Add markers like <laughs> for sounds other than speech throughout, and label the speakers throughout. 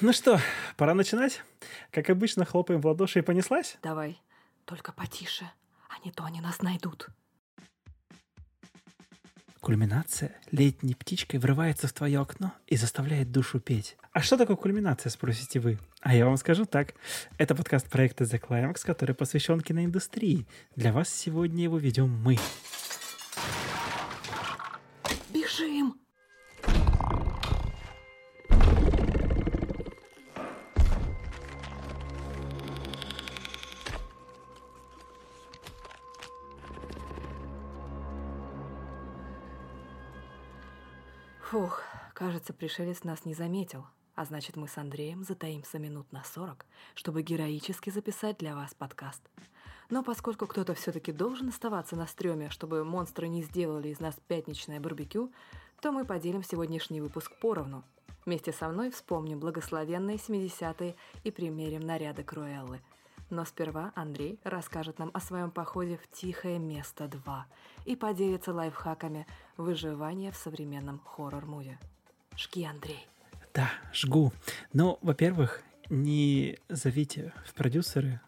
Speaker 1: Ну что, пора начинать? Как обычно, хлопаем в ладоши и понеслась?
Speaker 2: Давай, только потише, а не то они нас найдут.
Speaker 1: Кульминация летней птичкой врывается в твое окно и заставляет душу петь. А что такое кульминация, спросите вы? А я вам скажу так. Это подкаст проекта The Climax, который посвящен киноиндустрии. Для вас сегодня его ведем мы.
Speaker 2: Бежим! Кажется, пришелец нас не заметил. А значит, мы с Андреем затаимся минут на сорок, чтобы героически записать для вас подкаст. Но поскольку кто-то все-таки должен оставаться на стреме, чтобы монстры не сделали из нас пятничное барбекю, то мы поделим сегодняшний выпуск поровну. Вместе со мной вспомним благословенные 70-е и примерим наряды Круэллы – но сперва Андрей расскажет нам о своем походе в «Тихое место 2» и поделится лайфхаками выживания в современном хоррор-муве. Жги, Андрей.
Speaker 1: Да, жгу. Ну, во-первых, не зовите в продюсеры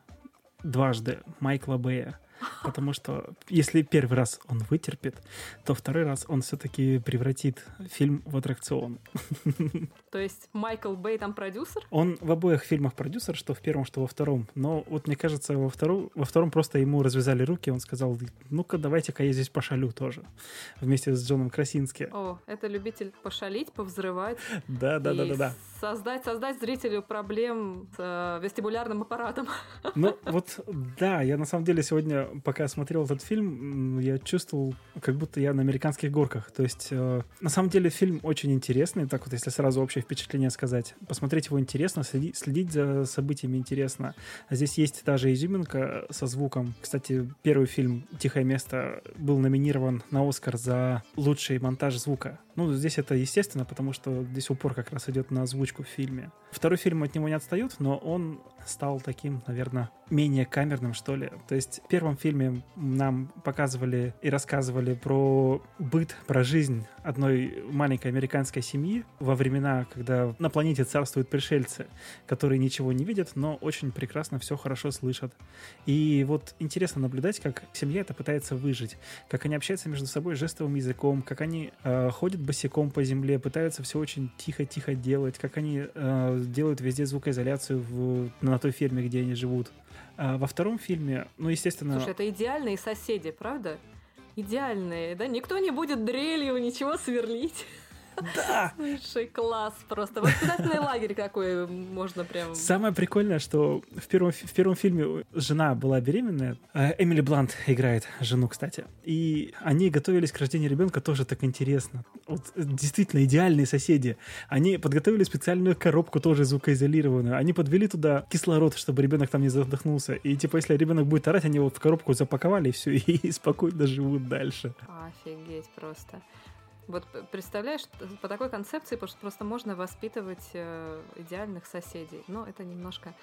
Speaker 1: дважды Майкла Бэя, Потому что если первый раз он вытерпит, то второй раз он все-таки превратит фильм в аттракцион.
Speaker 2: То есть Майкл Бэй там продюсер?
Speaker 1: Он в обоих фильмах продюсер, что в первом, что во втором. Но вот мне кажется, во втором, во втором просто ему развязали руки, он сказал, ну-ка давайте-ка я здесь пошалю тоже. Вместе с Джоном Красински.
Speaker 2: О, это любитель пошалить, повзрывать.
Speaker 1: Да, да, да, да, да.
Speaker 2: Создать, создать зрителю проблем с э, вестибулярным аппаратом.
Speaker 1: Ну вот, да, я на самом деле сегодня пока смотрел этот фильм, я чувствовал, как будто я на американских горках. То есть, э, на самом деле, фильм очень интересный. Так вот, если сразу общее впечатление сказать. Посмотреть его интересно, следить, следить за событиями интересно. Здесь есть даже изюминка со звуком. Кстати, первый фильм «Тихое место» был номинирован на «Оскар» за лучший монтаж звука. Ну, здесь это естественно, потому что здесь упор как раз идет на озвучку в фильме. Второй фильм от него не отстает, но он стал таким, наверное, менее камерным, что ли. То есть в первом фильме нам показывали и рассказывали про быт, про жизнь одной маленькой американской семьи во времена, когда на планете царствуют пришельцы, которые ничего не видят, но очень прекрасно все хорошо слышат. И вот интересно наблюдать, как семья это пытается выжить, как они общаются между собой жестовым языком, как они э, ходят босиком по земле, пытаются все очень тихо-тихо делать, как они э, делают везде звукоизоляцию в, на той ферме, где они живут. А во втором фильме, ну, естественно...
Speaker 2: Слушай, это идеальные соседи, правда? Идеальные, да? Никто не будет дрелью ничего сверлить.
Speaker 1: Да!
Speaker 2: Высший класс просто. Воспитательный лагерь какой можно прям...
Speaker 1: Самое прикольное, что в первом, в первом фильме жена была беременная. Э, Эмили Блант играет жену, кстати. И они готовились к рождению ребенка тоже так интересно. Вот действительно идеальные соседи. Они подготовили специальную коробку тоже звукоизолированную. Они подвели туда кислород, чтобы ребенок там не задохнулся. И типа, если ребенок будет орать, они вот в коробку запаковали и все, <laughs> и спокойно живут дальше.
Speaker 2: Офигеть просто. Вот представляешь, по такой концепции просто можно воспитывать э, идеальных соседей. Но это немножко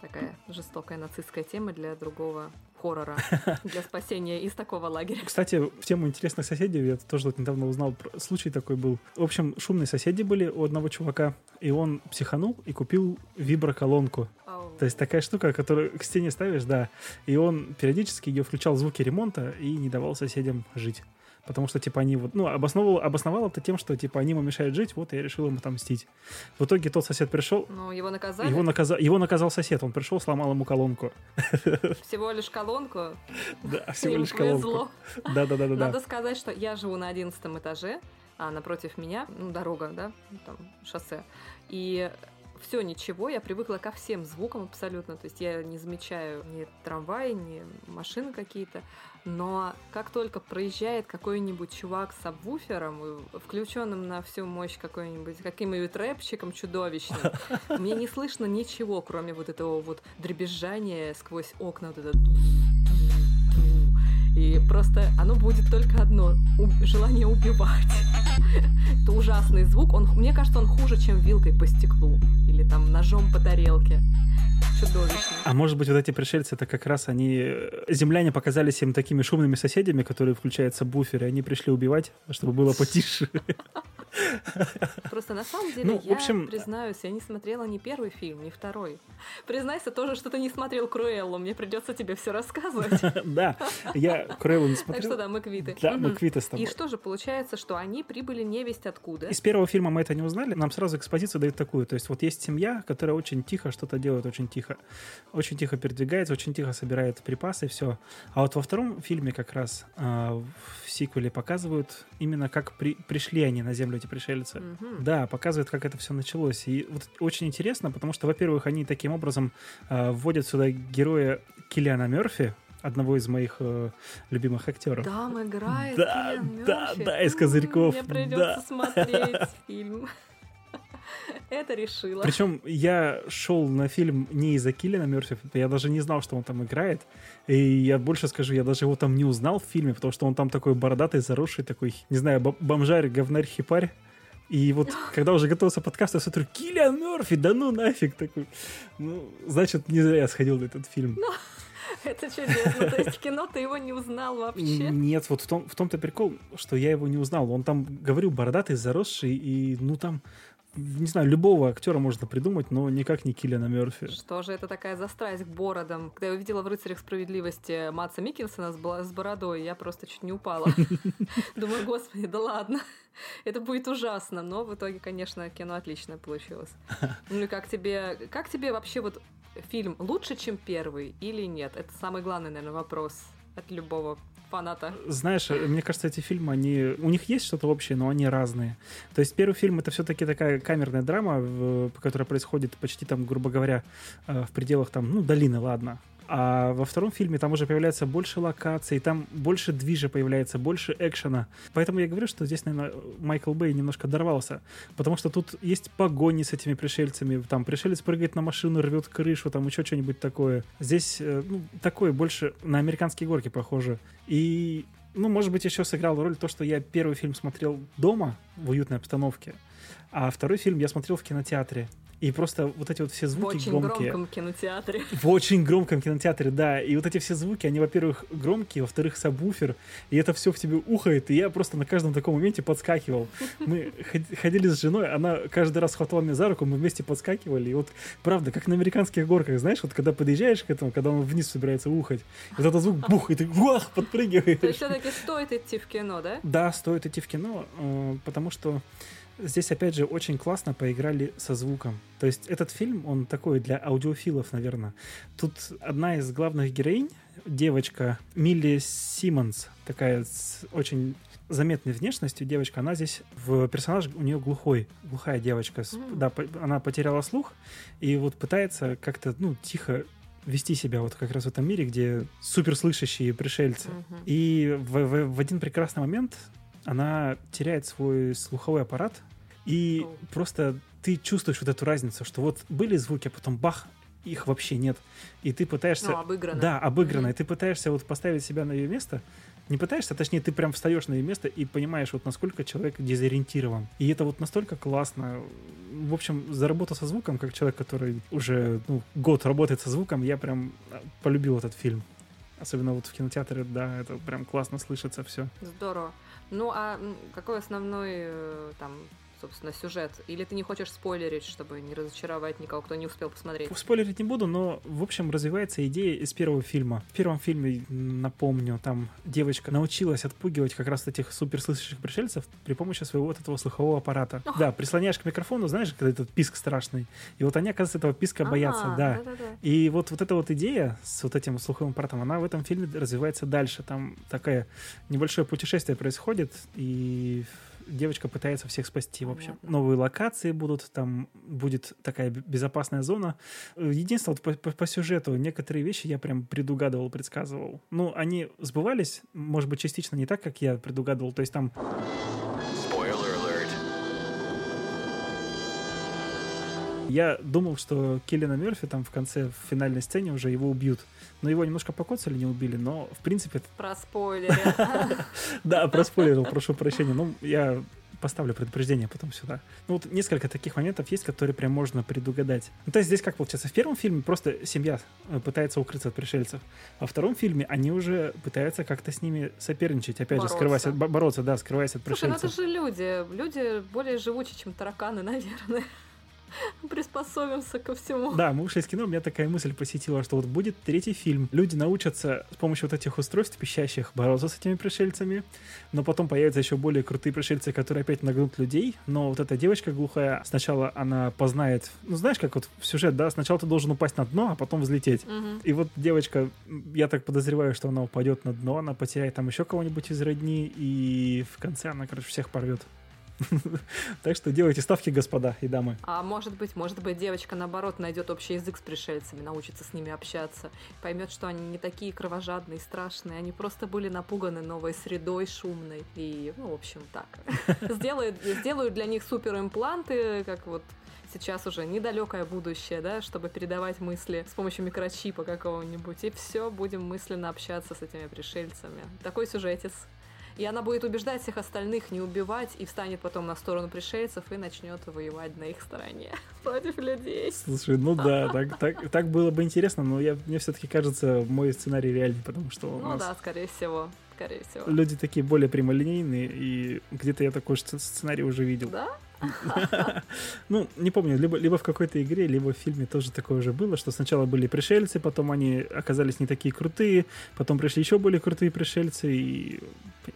Speaker 2: такая жестокая нацистская тема для другого хоррора, <laughs> для спасения из такого лагеря.
Speaker 1: Кстати, в тему интересных соседей я тоже вот недавно узнал, случай такой был. В общем, шумные соседи были у одного чувака, и он психанул и купил виброколонку. Oh. То есть такая штука, которую к стене ставишь, да, и он периодически ее включал звуки ремонта и не давал соседям жить потому что, типа, они вот, ну, обосновал, обосновал это тем, что, типа, они ему мешают жить, вот, я решил ему отомстить. В итоге тот сосед пришел...
Speaker 2: Ну, его наказали?
Speaker 1: Его, наказа... его наказал сосед, он пришел, сломал ему колонку. <laughs>
Speaker 2: Всего лишь колонку?
Speaker 1: Да, всего лишь колонку. Да-да-да.
Speaker 2: Надо сказать, что я живу на одиннадцатом этаже, а напротив меня, ну, дорога, да, там, шоссе. И все ничего, я привыкла ко всем звукам абсолютно, то есть я не замечаю ни трамвай, ни машины какие-то, но как только проезжает какой-нибудь чувак с обвуфером, включенным на всю мощь какой-нибудь, каким-нибудь рэпчиком чудовищным, <laughs> мне не слышно ничего, кроме вот этого вот дребезжания сквозь окна, вот это и просто оно будет только одно — желание убивать. <laughs> Это ужасный звук. Он, мне кажется, он хуже, чем вилкой по стеклу или там ножом по тарелке. Чудовищно.
Speaker 1: А может быть, вот эти пришельцы, это как раз они... Земляне показались им такими шумными соседями, которые включаются буферы, и они пришли убивать, чтобы было потише. <laughs>
Speaker 2: Просто на самом деле,
Speaker 1: Ну, в
Speaker 2: я
Speaker 1: общем,
Speaker 2: признаюсь, я не смотрела ни первый фильм, ни второй. Признайся тоже, что ты не смотрел Круэллу, мне придется тебе все рассказывать. <laughs>
Speaker 1: Да, я Круэллу не
Speaker 2: Так что
Speaker 1: смотрел.
Speaker 2: да, мы квиты.
Speaker 1: Да, мы квиты с
Speaker 2: И
Speaker 1: тобой.
Speaker 2: что же получается, что они прибыли невесть откуда?
Speaker 1: Из первого фильма мы это не узнали, нам сразу экспозицию дают такую. То есть вот есть семья, которая очень тихо что-то делает, очень тихо. Очень тихо передвигается, очень тихо собирает припасы, все. А вот во втором фильме как раз а, в сиквеле показывают именно как при- пришли они на Землю, эти пришельцы.
Speaker 2: Мгм.
Speaker 1: Да, показывают, как это все началось. И вот очень интересно, потому что, во-первых, они таким образом а, вводят сюда героя Киллиана Мерфи, одного из моих э, любимых актеров.
Speaker 2: Там играет
Speaker 1: Да,
Speaker 2: Киллиан
Speaker 1: да,
Speaker 2: Мёрфи.
Speaker 1: да, из козырьков,
Speaker 2: Мне придется
Speaker 1: да.
Speaker 2: смотреть фильм. Это решила.
Speaker 1: Причем я шел на фильм не из-за Киллиана Мерфи, я даже не знал, что он там играет. И я больше скажу, я даже его там не узнал в фильме, потому что он там такой бородатый, заросший, такой, не знаю, бом- бомжарь, говнарь, хипарь. И вот, когда уже готовился подкаст, я смотрю, Киллиан Мерфи, да ну нафиг такой. Ну, значит, не зря я сходил на этот фильм. <laughs>
Speaker 2: Это чудесно. То есть кино ты его не узнал вообще?
Speaker 1: Нет, вот в, том, в том-то прикол, что я его не узнал. Он там, говорю, бородатый, заросший, и, ну, там, не знаю, любого актера можно придумать, но никак не Киллиана Мерфи.
Speaker 2: Что же это такая за страсть к бородам? Когда я увидела в «Рыцарях справедливости» Матса с, бла- с бородой, я просто чуть не упала. <laughs> Думаю, господи, да ладно. <laughs> Это будет ужасно. Но в итоге, конечно, кино отличное получилось. Ну и как тебе, как тебе вообще вот фильм лучше, чем первый или нет? Это самый главный, наверное, вопрос от любого фаната.
Speaker 1: Знаешь, э, мне кажется, эти фильмы, они... У них есть что-то общее, но они разные. То есть первый фильм — это все-таки такая камерная драма, в- которая происходит почти там, грубо говоря, э, в пределах там, ну, долины, ладно. А во втором фильме там уже появляется больше локаций, там больше движа появляется, больше экшена. Поэтому я говорю, что здесь, наверное, Майкл Бэй немножко дорвался. Потому что тут есть погони с этими пришельцами. Там пришелец прыгает на машину, рвет крышу, там еще что-нибудь такое. Здесь, э, ну, такое больше на американские горки похоже. И, ну, может быть, еще сыграл роль то, что я первый фильм смотрел дома, в уютной обстановке, а второй фильм я смотрел в кинотеатре. И просто вот эти вот все
Speaker 2: В
Speaker 1: звуки
Speaker 2: очень
Speaker 1: громкие.
Speaker 2: громком кинотеатре.
Speaker 1: В очень громком кинотеатре, да. И вот эти все звуки, они, во-первых, громкие, во-вторых, сабвуфер, и это все в тебе ухает, и я просто на каждом таком моменте подскакивал. Мы ход- ходили с женой, она каждый раз хватала меня за руку, мы вместе подскакивали, и вот, правда, как на американских горках, знаешь, вот когда подъезжаешь к этому, когда он вниз собирается ухать, вот этот звук бух, и ты вах,
Speaker 2: То есть
Speaker 1: подпрыгиваешь.
Speaker 2: все-таки стоит идти в кино, да?
Speaker 1: Да, стоит идти в кино, э, потому что здесь, опять же, очень классно поиграли со звуком. То есть этот фильм, он такой для аудиофилов, наверное. Тут одна из главных героинь, девочка Милли Симмонс, такая с очень заметной внешностью девочка, она здесь в персонаж у нее глухой, глухая девочка,
Speaker 2: Мгм.
Speaker 1: да, по- она потеряла слух и вот пытается как-то, ну, тихо вести себя вот как раз в этом мире, где суперслышащие пришельцы.
Speaker 2: Мгм.
Speaker 1: И в, в- в один прекрасный момент она теряет свой слуховой аппарат, и
Speaker 2: О.
Speaker 1: просто ты чувствуешь вот эту разницу, что вот были звуки, а потом бах, их вообще нет. И ты пытаешься...
Speaker 2: Ну, обыграно.
Speaker 1: Да, обыгранно.
Speaker 2: Мгм.
Speaker 1: И ты пытаешься вот поставить себя на ее место. Не пытаешься, а точнее, ты прям встаешь на ее место и понимаешь, вот насколько человек дезориентирован. И это вот настолько классно. В общем, за работу со звуком, как человек, который уже ну, год работает со звуком, я прям а, полюбил этот фильм. Особенно вот в кинотеатре, да, это прям классно слышится все.
Speaker 2: Здорово. Ну, а какой основной э, там, собственно, сюжет? Или ты не хочешь спойлерить, чтобы не разочаровать никого, кто не успел посмотреть?
Speaker 1: Спойлерить не буду, но, в общем, развивается идея из первого фильма. В первом фильме, напомню, там девочка научилась отпугивать как раз этих суперслышащих пришельцев при помощи своего вот этого слухового аппарата.
Speaker 2: Ох.
Speaker 1: Да, прислоняешь к микрофону, знаешь, когда этот писк страшный. И вот они, оказывается, этого писка боятся,
Speaker 2: А,
Speaker 1: да.
Speaker 2: да-да-да.
Speaker 1: И вот, вот эта вот идея с вот этим слуховым аппаратом, она в этом фильме развивается дальше. Там такое небольшое путешествие происходит, и девочка пытается всех спасти, в общем.
Speaker 2: Понятно.
Speaker 1: Новые локации будут, там будет такая безопасная зона. Единственное, вот по, по- по сюжету некоторые вещи я прям предугадывал, предсказывал. Ну, они сбывались, может быть, частично не так, как я предугадывал. То есть там Я думал, что Киллиана Мерфи там в конце, в финальной сцене уже его убьют. Но его немножко покоцали, не убили. Но, в принципе,
Speaker 2: Про спойлеры. <laughs>
Speaker 1: да, проспойлерил, прошу прощения. Ну, я поставлю предупреждение потом сюда. Ну вот несколько таких моментов есть, которые прям можно предугадать. Ну то есть здесь как получается, в первом фильме просто семья э, пытается укрыться от пришельцев, а во втором фильме они уже пытаются как-то с ними соперничать, опять
Speaker 2: Бороться.
Speaker 1: же, скрываясь от, бо- бороться, да, скрываясь от
Speaker 2: Слушай, ну
Speaker 1: пришельцев.
Speaker 2: это же люди. Люди более живучи, чем тараканы, <laughs> наверное. Приспособимся ко всему.
Speaker 1: Да, мы ушли из кино, у меня такая мысль посетила, что вот будет третий фильм. Люди научатся с помощью вот этих устройств пищащих бороться с этими пришельцами, но потом появятся еще более крутые пришельцы, которые опять нагнут людей. Но вот эта девочка глухая, сначала она познает, ну знаешь, как вот сюжет, да, сначала ты должен упасть на дно, а потом взлететь.
Speaker 2: Мгм.
Speaker 1: И вот девочка, я так подозреваю, что она упадет на дно, она потеряет там еще кого-нибудь из родни, и в конце она, короче, всех порвет. <laughs> Так что делайте ставки, господа и дамы.
Speaker 2: А может быть, может быть, девочка, наоборот, найдет общий язык с пришельцами, научится с ними общаться, поймет, что они не такие кровожадные и страшные, они просто были напуганы новой средой шумной. И, ну, в общем, так. <laughs> Сделают, для них суперимпланты, как вот сейчас уже недалекое будущее, да, чтобы передавать мысли с помощью микрочипа какого-нибудь. И все, будем мысленно общаться с этими пришельцами. Такой сюжетец. И она будет убеждать всех остальных не убивать и встанет потом на сторону пришельцев и начнет воевать на их стороне <laughs> против людей.
Speaker 1: Слушай, ну да, так, так, так было бы интересно, но я, мне все-таки кажется, мой сценарий реальный, потому что
Speaker 2: Ну да, скорее всего. Скорее всего.
Speaker 1: люди такие более прямолинейные, и где-то я такой сц- сценарий уже видел.
Speaker 2: Да? <laughs>
Speaker 1: Ну, не помню, либо, либо в какой-то игре, либо в фильме тоже такое уже было, что сначала были пришельцы, потом они оказались не такие крутые, потом пришли еще более крутые пришельцы, и,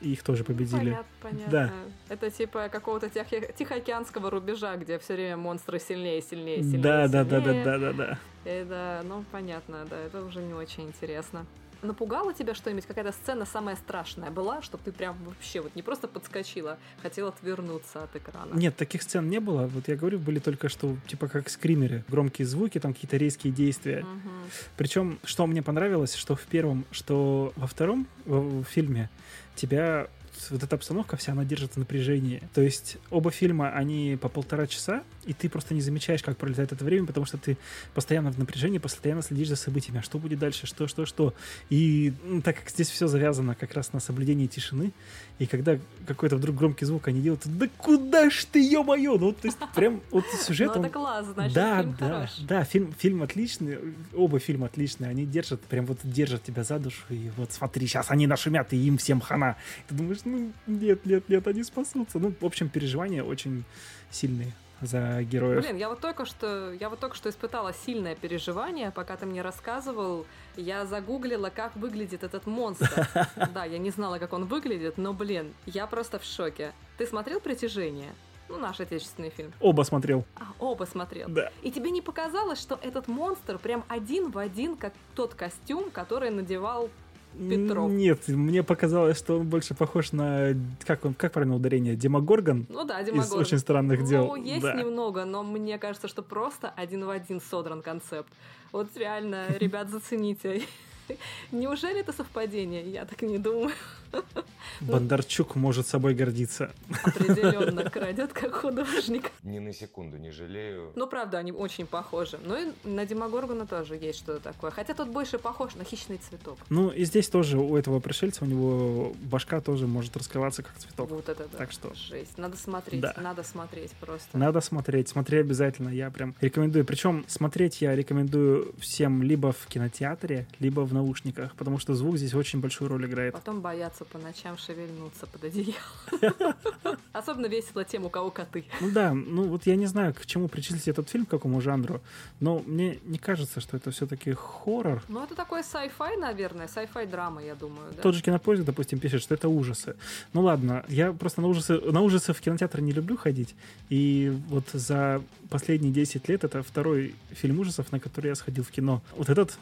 Speaker 1: и их тоже победили.
Speaker 2: Понятно, понятно.
Speaker 1: Да.
Speaker 2: Это типа какого-то тихо- тихоокеанского рубежа, где все время монстры сильнее, сильнее, сильнее.
Speaker 1: Да, да, да, да, да, да, да.
Speaker 2: Это, ну, понятно, да, это уже не очень интересно. Напугало тебя что-нибудь? Какая-то сцена самая страшная была, чтобы ты прям вообще вот не просто подскочила, хотела отвернуться от экрана?
Speaker 1: Нет, таких сцен не было. Вот я говорю, были только что, типа, как скримеры. Громкие звуки, там какие-то резкие действия.
Speaker 2: Мгм.
Speaker 1: Причем, что мне понравилось, что в первом, что во втором в, в фильме тебя вот эта обстановка вся, она держит в напряжении. То есть оба фильма, они по полтора часа, и ты просто не замечаешь, как пролетает это время, потому что ты постоянно в напряжении, постоянно следишь за событиями. А что будет дальше? Что, что, что? И ну, так как здесь все завязано как раз на соблюдении тишины, и когда какой-то вдруг громкий звук они делают, да куда ж ты, ё-моё! Ну, то есть прям вот сюжет,
Speaker 2: Ну, это класс, значит,
Speaker 1: да,
Speaker 2: фильм
Speaker 1: да,
Speaker 2: хорош.
Speaker 1: да, фильм, фильм отличный, оба фильма отличные, они держат, прям вот держат тебя за душу, и вот смотри, сейчас они нашумят, и им всем хана. Ты думаешь, ну, нет, нет, нет, они спасутся. Ну, в общем, переживания очень сильные за героев.
Speaker 2: Блин, я вот только что, я вот только что испытала сильное переживание, пока ты мне рассказывал, я загуглила, как выглядит этот монстр. <laughs> Да, я не знала, как он выглядит, но, блин, я просто в шоке. Ты смотрел «Притяжение»? Ну, наш отечественный фильм.
Speaker 1: Оба смотрел,
Speaker 2: А, оба смотрел.
Speaker 1: да.
Speaker 2: И тебе не показалось, что этот монстр прям один в один, как тот костюм, который надевал Петров.
Speaker 1: Нет, мне показалось, что он больше похож на, как он, как правильно ударение, Демогоргон
Speaker 2: Ну да,
Speaker 1: из
Speaker 2: Демогоргон.
Speaker 1: «Очень странных дел».
Speaker 2: Ну, есть
Speaker 1: Да.
Speaker 2: немного, но мне кажется, что просто один в один содран концепт. Вот реально, ребят, зацените. <laughs> Неужели это совпадение? Я так не думаю. <laughs>
Speaker 1: Бондарчук может собой гордиться.
Speaker 2: Определенно крадет как художник.
Speaker 3: Ни на секунду не жалею.
Speaker 2: Ну, правда, они очень похожи. Ну и на Демогоргона тоже есть что-то такое. Хотя тот больше похож на хищный цветок.
Speaker 1: Ну, и здесь тоже у этого пришельца, у него башка тоже может раскрываться как цветок.
Speaker 2: Вот это да.
Speaker 1: Так что
Speaker 2: Жесть. Надо смотреть,
Speaker 1: Да.
Speaker 2: надо смотреть просто.
Speaker 1: Надо смотреть, смотри обязательно, я прям рекомендую. Причем смотреть я рекомендую всем либо в кинотеатре, либо в наушниках, потому что звук здесь очень большую роль играет.
Speaker 2: Потом боятся по ночам шевельнуться под одеяло. <laughs> Особенно весело тем, у кого коты.
Speaker 1: Ну да, ну вот я не знаю, к чему причислить этот фильм, к какому жанру, но мне не кажется, что это все-таки хоррор.
Speaker 2: Ну, это такой sci-fi, наверное, sci-fi драма, я думаю, да?
Speaker 1: Тот же кинопоиск, допустим, пишет, что это ужасы. Ну ладно, я просто на ужасы, на ужасы в кинотеатр не люблю ходить. И вот за последние 10 лет это второй фильм ужасов, на который я сходил в кино. Вот этот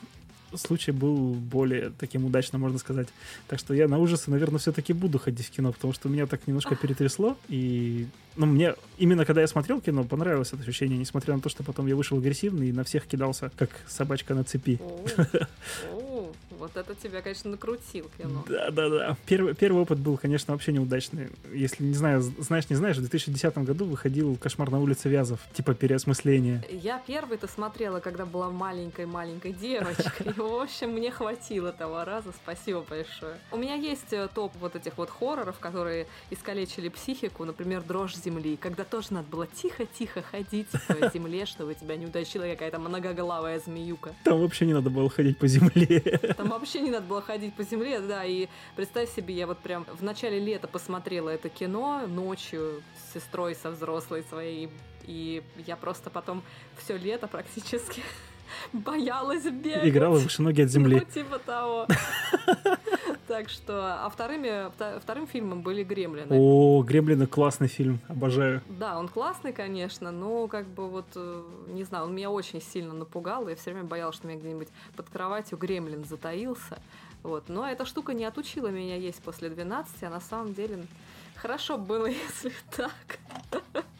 Speaker 1: случай был более таким удачным, можно сказать. Так что я на ужасы, наверное, все-таки буду ходить в кино, потому что меня так немножко перетрясло. И ну, мне именно когда я смотрел кино, понравилось это ощущение, несмотря на то, что потом я вышел агрессивный и на всех кидался, как собачка на цепи.
Speaker 2: Вот это тебя, конечно, накрутил кино.
Speaker 1: Да, да, да. Первый, первый опыт был, конечно, вообще неудачный. Если не знаю, знаешь, не знаешь, в 2010 году выходил «Кошмар на улице Вязов», типа переосмысление.
Speaker 2: Я первый-то смотрела, когда была маленькой-маленькой девочкой. В общем, мне хватило того раза. Спасибо большое. У меня есть э, топ вот этих вот хорроров, которые искалечили психику. Например, «Дрожь земли», когда тоже надо было тихо-тихо ходить по <laughs> земле, чтобы тебя не удачила какая-то многоголавая змеюка.
Speaker 1: Там вообще не надо было ходить по земле.
Speaker 2: Там вообще не надо было ходить по земле, да, и представь себе, я вот прям в начале лета посмотрела это кино ночью с сестрой, со взрослой своей, и я просто потом все лето практически боялась бегать.
Speaker 1: Играла выше ноги от земли.
Speaker 2: Ну, типа того. <laughs> Так что, а вторыми, вторым фильмом были «Гремлины».
Speaker 1: О, «Гремлины» классный фильм, обожаю.
Speaker 2: Да, он классный, конечно, но как бы вот, э, не знаю, он меня очень сильно напугал, я все время боялась, что у меня где-нибудь под кроватью «Гремлин» затаился. Вот. Но эта штука не отучила меня есть после 12, а на самом деле хорошо было, <laughs> если так.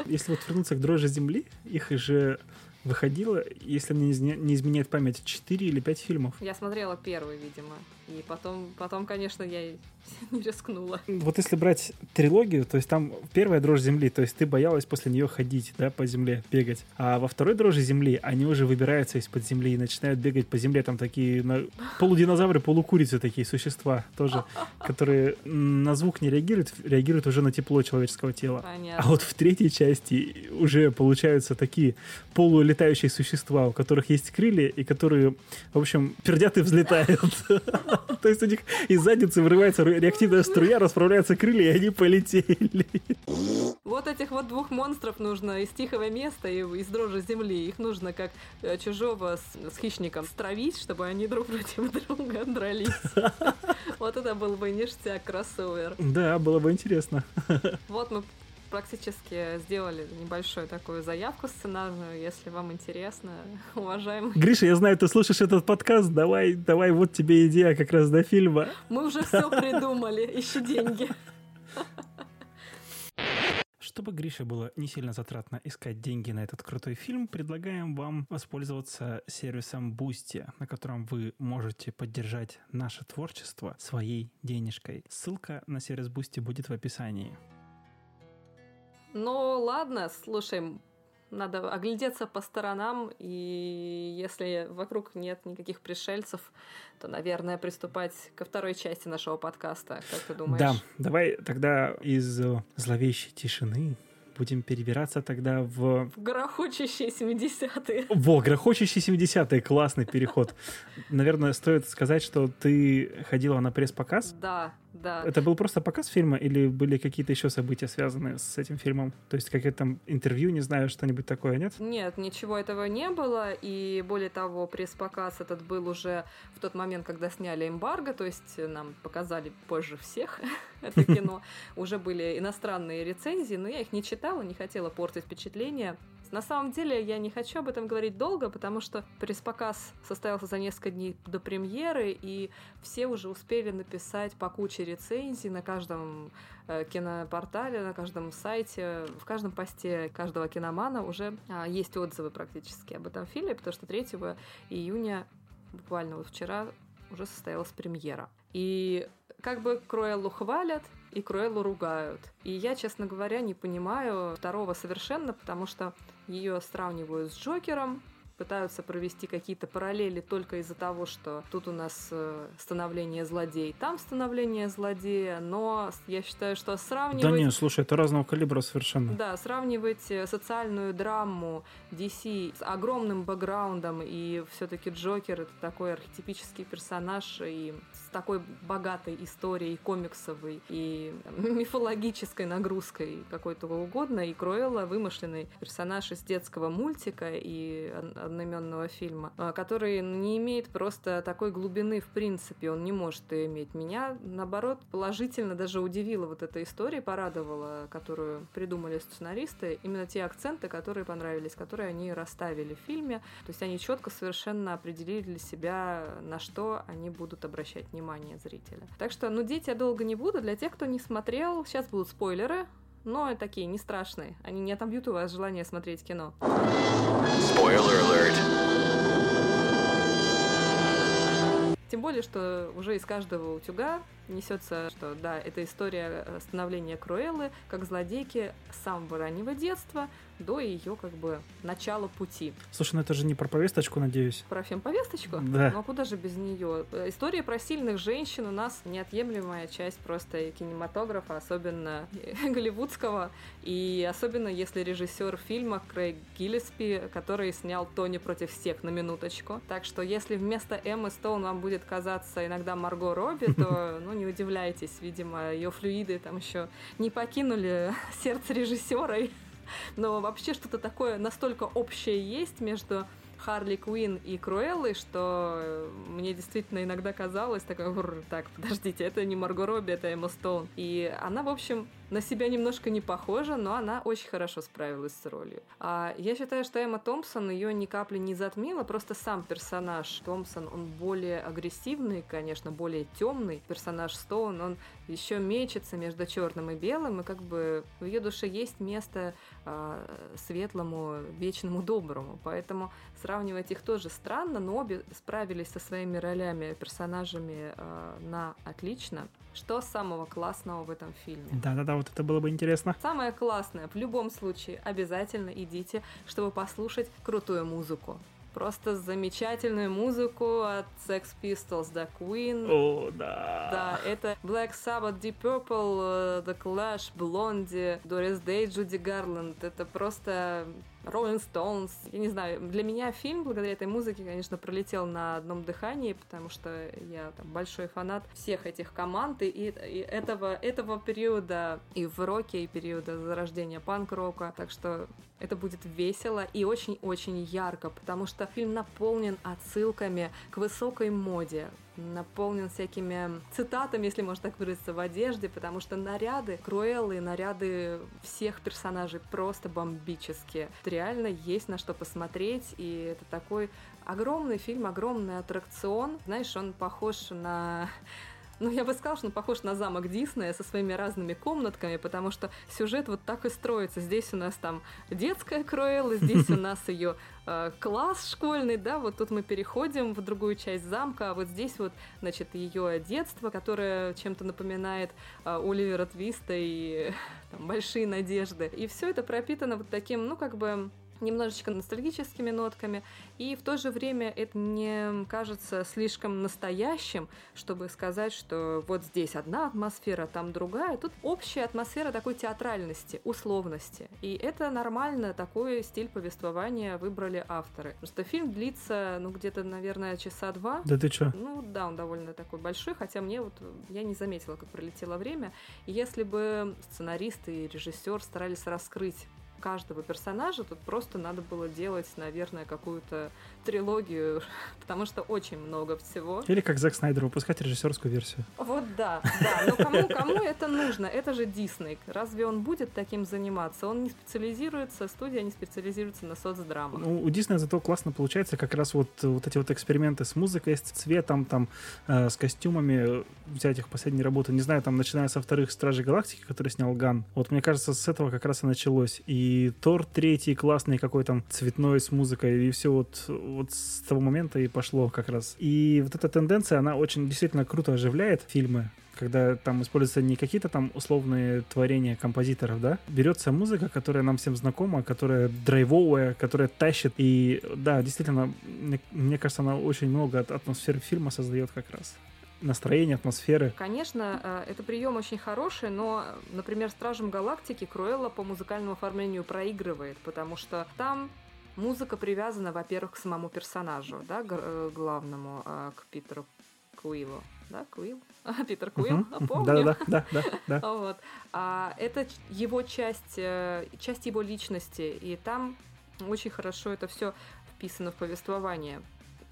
Speaker 1: Если вот вернуться к дрожжи земли, их же выходило, если мне не изменяет память, 4 или 5 фильмов.
Speaker 2: Я смотрела первый, видимо. И потом, потом, конечно, я <laughs> не рискнула.
Speaker 1: Вот если брать трилогию, то есть там первая дрожь земли, то есть ты боялась после нее ходить, да, по земле, бегать. А во второй дрожи земли они уже выбираются из-под земли и начинают бегать по земле. Там такие на... полудинозавры, полукурицы такие существа тоже, <laughs> которые на звук не реагируют, реагируют уже на тепло человеческого тела.
Speaker 2: Понятно.
Speaker 1: А вот в третьей части уже получаются такие полулетающие существа, у которых есть крылья и которые, в общем, пердят и взлетают. <laughs> <laughs> То есть у них из задницы вырывается реактивная струя, расправляются крылья, и они полетели.
Speaker 2: Вот этих вот двух монстров нужно из тихого места и из дрожи земли. Их нужно как э, чужого с, с хищником стравить, чтобы они друг против друга дрались. <laughs> Вот это был бы ништяк кроссовер.
Speaker 1: Да, было бы интересно.
Speaker 2: Вот мы практически сделали небольшую такую заявку сценарную, если вам интересно, <laughs> уважаемый.
Speaker 1: Гриша, я знаю, ты слушаешь этот подкаст, давай, давай, вот тебе идея как раз до фильма.
Speaker 2: Мы уже все придумали, <laughs> ищи деньги.
Speaker 1: Чтобы Грише было не сильно затратно искать деньги на этот крутой фильм, предлагаем вам воспользоваться сервисом Boosty, на котором вы можете поддержать наше творчество своей денежкой. Ссылка на сервис Boosty будет в описании.
Speaker 2: Ну, ладно, слушай, надо оглядеться по сторонам, и если вокруг нет никаких пришельцев, то, наверное, приступать ко второй части нашего подкаста. Как ты думаешь?
Speaker 1: Да, давай тогда из зловещей тишины будем перебираться тогда в...
Speaker 2: В грохочущие 70-е.
Speaker 1: Во, грохочущие 70-е, классный переход. Наверное, стоит сказать, что ты ходила на пресс-показ?
Speaker 2: Да, да.
Speaker 1: Это был просто показ фильма или были какие-то еще события, связанные с этим фильмом? То есть какие-то там интервью, не знаю, что-нибудь такое, нет?
Speaker 2: Нет, ничего этого не было. И более того, пресс-показ этот был уже в тот момент, когда сняли эмбарго, то есть нам показали позже всех <laughs> это <laughs> кино. Уже были иностранные рецензии, но я их не читала, не хотела портить впечатление. На самом деле я не хочу об этом говорить долго, потому что пресс-показ состоялся за несколько дней до премьеры, и все уже успели написать по куче рецензий на каждом э, кинопортале, на каждом сайте, в каждом посте каждого киномана уже а, есть отзывы практически об этом фильме, потому что 3 июня, буквально вот вчера, уже состоялась премьера. И как бы Круэллу хвалят, и Круэллу ругают. И я, честно говоря, не понимаю второго совершенно, потому что ее сравнивают с Джокером, пытаются провести какие-то параллели только из-за того, что тут у нас э, становление злодея, там становление злодея, но я считаю, что сравнивать...
Speaker 1: Да нет, слушай, это разного калибра совершенно.
Speaker 2: Да, сравнивать э, социальную драму DC с огромным бэкграундом, и все-таки Джокер — это такой архетипический персонаж, и с такой богатой историей комиксовой и <laughs> мифологической нагрузкой какой-то угодно, и Круэлла — вымышленный персонаж из детского мультика и одноименного фильма, а, который не имеет просто такой глубины в принципе, он не может иметь. Меня, наоборот, положительно даже удивила вот эта история, порадовала, которую придумали сценаристы, именно те акценты, которые понравились, которые они расставили в фильме. То есть они четко совершенно определили для себя, на что они будут обращать внимание зрителя. Так что, ну, дети я долго не буду. Для тех, кто не смотрел, сейчас будут спойлеры но такие не страшные. Они не отобьют у вас желание смотреть кино. Тем более, что уже из каждого утюга несется, что да, это история становления Круэллы как злодейки с самого раннего детства до ее как бы начала пути.
Speaker 1: Слушай, ну это же не про повесточку, надеюсь.
Speaker 2: Про фемповесточку?
Speaker 1: Да.
Speaker 2: Ну а куда же без нее? История про сильных женщин у нас неотъемлемая часть просто кинематографа, особенно <laughs> голливудского, и особенно если режиссер фильма Крейг Гиллеспи, который снял Тони против всех на минуточку. Так что если вместо Эммы Стоун вам будет казаться иногда Марго Робби, то <laughs> ну не удивляйтесь, видимо, ее флюиды там еще не покинули <laughs> сердце режиссера. Но вообще что-то такое настолько общее есть между Харли Куин и Круэллой, что мне действительно иногда казалось, такое, так, подождите, это не Марго Робби, это Эмма Стоун. И она, в общем, на себя немножко не похожа, но она очень хорошо справилась с ролью. А я считаю, что Эмма Томпсон ее ни капли не затмила, просто сам персонаж Томпсон, он более агрессивный, конечно, более темный. Персонаж Стоун, он еще мечется между черным и белым, и как бы в ее душе есть место э, светлому, вечному, доброму. Поэтому сравнивать их тоже странно, но обе справились со своими ролями, персонажами э, на отлично. Что самого классного в этом фильме?
Speaker 1: Да-да-да, вот это было бы интересно.
Speaker 2: Самое классное, в любом случае, обязательно идите, чтобы послушать крутую музыку. Просто замечательную музыку от Sex Pistols до Queen.
Speaker 1: О, да.
Speaker 2: Да, это Black Sabbath, Deep Purple, The Clash, Blondie, Doris Day, Judy Garland. Это просто Rolling Stones. Я не знаю, для меня фильм, благодаря этой музыке, конечно, пролетел на одном дыхании, потому что я там, большой фанат всех этих команд и, и этого, этого периода и в роке, и периода зарождения панк-рока. Так что это будет весело и очень-очень ярко, потому что фильм наполнен отсылками к высокой моде, наполнен всякими цитатами, если можно так выразиться, в одежде, потому что наряды Круэллы, наряды всех персонажей просто бомбические. Реально есть на что посмотреть, и это такой огромный фильм, огромный аттракцион. Знаешь, он похож на ну, я бы сказала, что он похож на замок Диснея со своими разными комнатками, потому что сюжет вот так и строится. Здесь у нас там детская Круэлла, здесь у нас ее э, класс школьный, да, вот тут мы переходим в другую часть замка, а вот здесь вот, значит, ее детство, которое чем-то напоминает э, Оливера Твиста и э, там, большие надежды. И все это пропитано вот таким, ну, как бы немножечко ностальгическими нотками, и в то же время это не кажется слишком настоящим, чтобы сказать, что вот здесь одна атмосфера, там другая. Тут общая атмосфера такой театральности, условности. И это нормально, такой стиль повествования выбрали авторы. Просто фильм длится, ну, где-то, наверное, часа два.
Speaker 1: Да ты чё?
Speaker 2: Ну, да, он довольно такой большой, хотя мне вот, я не заметила, как пролетело время. И если бы сценаристы и режиссер старались раскрыть каждого персонажа тут просто надо было делать, наверное, какую-то трилогию, <laughs> потому что очень много всего.
Speaker 1: Или как Зак Снайдер выпускать режиссерскую версию.
Speaker 2: Вот да, да. Но кому, кому это нужно? Это же Дисней. Разве он будет таким заниматься? Он не специализируется, студия не специализируется на соцдрамах.
Speaker 1: Ну, у Диснея зато классно получается как раз вот, вот эти вот эксперименты с музыкой, с цветом, там, э, с костюмами, взять их последние работы, не знаю, там, начиная со вторых Стражей Галактики, который снял Ган. Вот мне кажется, с этого как раз и началось. И и Тор третий классный какой там цветной с музыкой, и все вот, вот с того момента и пошло как раз. И вот эта тенденция, она очень действительно круто оживляет фильмы, когда там используются не какие-то там условные творения композиторов, да, берется музыка, которая нам всем знакома, которая драйвовая, которая тащит, и да, действительно, мне, мне кажется, она очень много от атмосферы фильма создает как раз настроение, атмосферы.
Speaker 2: Конечно, э, это прием очень хороший, но, например, Стражем Галактики Круэлла по музыкальному оформлению проигрывает, потому что там музыка привязана, во-первых, к самому персонажу, да, э, главному, э, к Питеру Куилу. Да, Куил? <laughs> А, Питер Куил, помню.
Speaker 1: Да, да, да, да. <laughs>
Speaker 2: вот. А это его часть, часть его личности, и там очень хорошо это все вписано в повествование.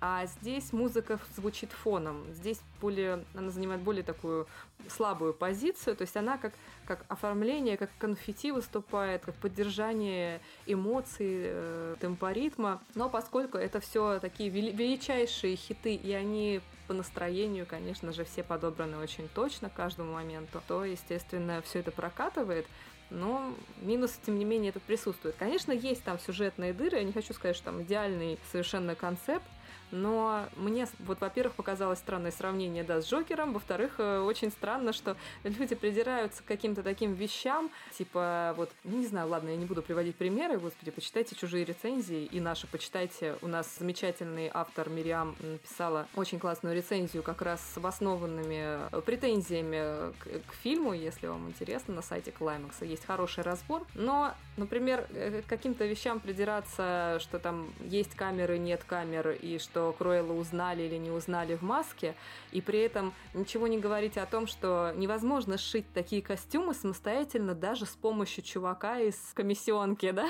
Speaker 2: А здесь музыка звучит фоном. Здесь более, она занимает более такую слабую позицию, то есть она как, как оформление, как конфетти выступает, как поддержание эмоций, э, темпоритма. Но поскольку это все такие величайшие хиты, и они по настроению, конечно же, все подобраны очень точно к каждому моменту, то, естественно, все это прокатывает. Но минус, тем не менее, этот присутствует. Конечно, есть там сюжетные дыры. Я не хочу сказать, что там идеальный совершенно концепт, Но мне, вот, во-первых, показалось странное сравнение, да, с Джокером, во-вторых, э, очень странно, что люди придираются к каким-то таким вещам, типа, вот, ну, не знаю, ладно, я не буду приводить примеры, господи, почитайте чужие рецензии и наши почитайте. У нас замечательный автор Мириам написала очень классную рецензию как раз с обоснованными э, претензиями к, к фильму, если вам интересно, на сайте Клаймакса есть хороший разбор. Но, например, э, каким-то вещам придираться, что там есть камеры, нет камер, и что Круэлла узнали или не узнали в маске, и при этом ничего не говорить о том, что невозможно сшить такие костюмы самостоятельно даже с помощью чувака из комиссионки, да?